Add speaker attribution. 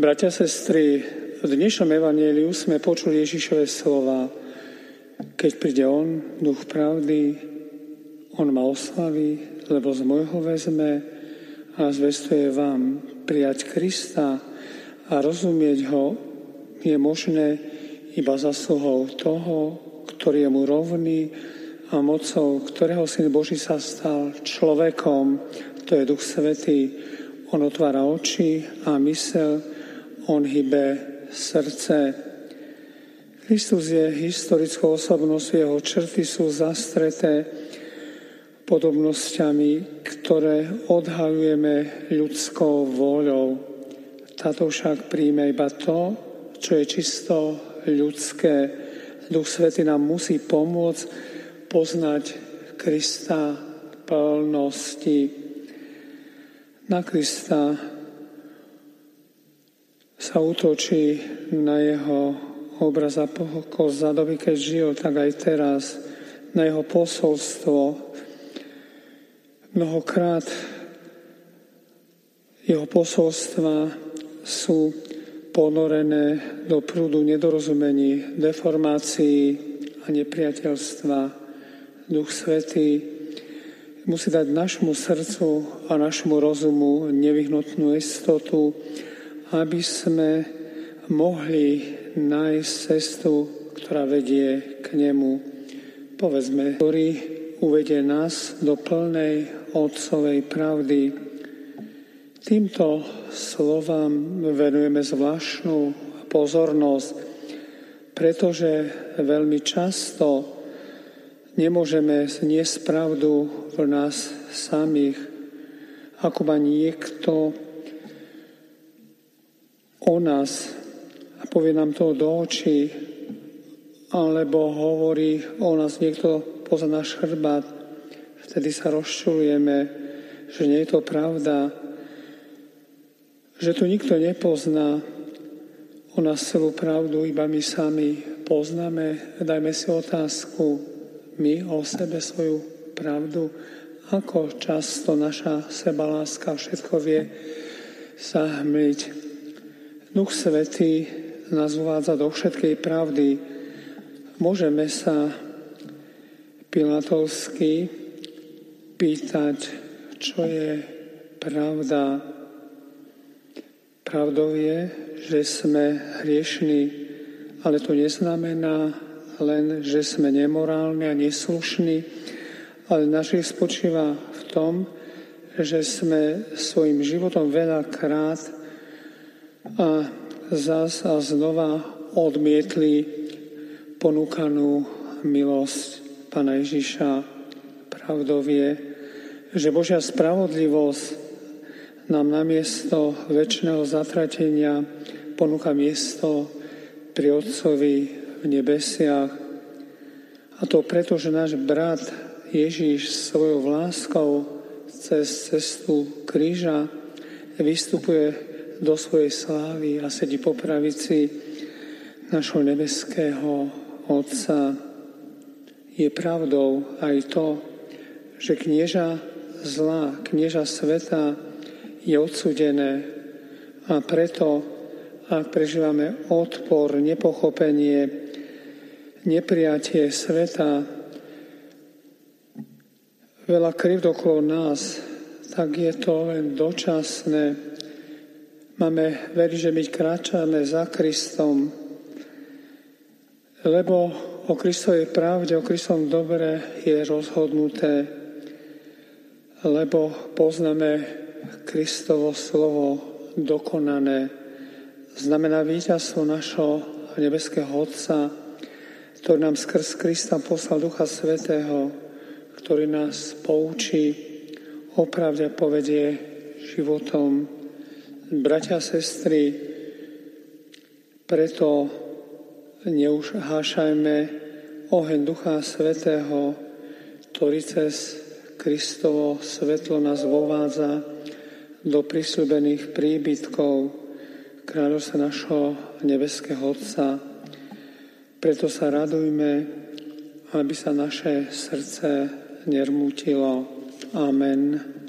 Speaker 1: Bratia, sestry, v dnešnom evaníliu sme počuli Ježišové slova. Keď príde On, duch pravdy, On ma oslaví, lebo z môjho vezme a zvestuje vám prijať Krista a rozumieť Ho je možné iba zasluhou toho, ktorý je mu rovný a mocou, ktorého Syn Boží sa stal človekom, to je Duch Svetý. On otvára oči a mysel, on hybe srdce. Kristus je historickou osobnosť, jeho črty sú zastreté podobnosťami, ktoré odhalujeme ľudskou voľou. Táto však príjme iba to, čo je čisto ľudské. Duch Svety nám musí pomôcť poznať Krista plnosti. Na Krista sa útočí na jeho obraz a pokos za doby, keď žil, tak aj teraz, na jeho posolstvo. Mnohokrát jeho posolstva sú ponorené do prúdu nedorozumení, deformácií a nepriateľstva. Duch Svetý musí dať našmu srdcu a našmu rozumu nevyhnutnú istotu, aby sme mohli nájsť cestu, ktorá vedie k nemu. Povedzme, ktorý uvedie nás do plnej Otcovej pravdy. Týmto slovám venujeme zvláštnu pozornosť, pretože veľmi často nemôžeme zniesť pravdu v nás samých, ako ma niekto o nás a povie nám to do očí, alebo hovorí o nás niekto poza náš chrbát, vtedy sa rozčulujeme, že nie je to pravda, že tu nikto nepozná o nás celú pravdu, iba my sami poznáme. Dajme si otázku, my o sebe svoju pravdu, ako často naša sebaláska všetko vie zahmliť. Duch Svetý nás uvádza do všetkej pravdy. Môžeme sa pilatovsky pýtať, čo je pravda. Pravdou je, že sme hriešní, ale to neznamená len, že sme nemorálni a neslušní, ale naše spočíva v tom, že sme svojim životom veľakrát a zas a znova odmietli ponúkanú milosť Pana Ježiša. Pravdou je, že Božia spravodlivosť nám namiesto väčšného zatratenia ponúka miesto pri Otcovi v nebesiach. A to preto, že náš brat Ježíš svojou láskou cez cestu kríža vystupuje do svojej slávy a sedí po pravici našho nebeského Otca. Je pravdou aj to, že knieža zla, knieža sveta je odsudené a preto, ak prežívame odpor, nepochopenie, nepriatie sveta, veľa krivd okolo nás, tak je to len dočasné, Máme veriť, že my kráčame za Kristom, lebo o Kristovej pravde, o Kristovom dobre je rozhodnuté, lebo poznáme Kristovo slovo dokonané. Znamená víťazstvo našho nebeského Otca, ktorý nám skrz Krista poslal Ducha Svetého, ktorý nás poučí, opravde povedie životom Bratia sestry, preto neužhášajme oheň Ducha Svetého, ktorý cez Kristovo svetlo nás vovádza do prisľubených príbytkov kráľovstva našho nebeského Otca. Preto sa radujme, aby sa naše srdce nermútilo. Amen.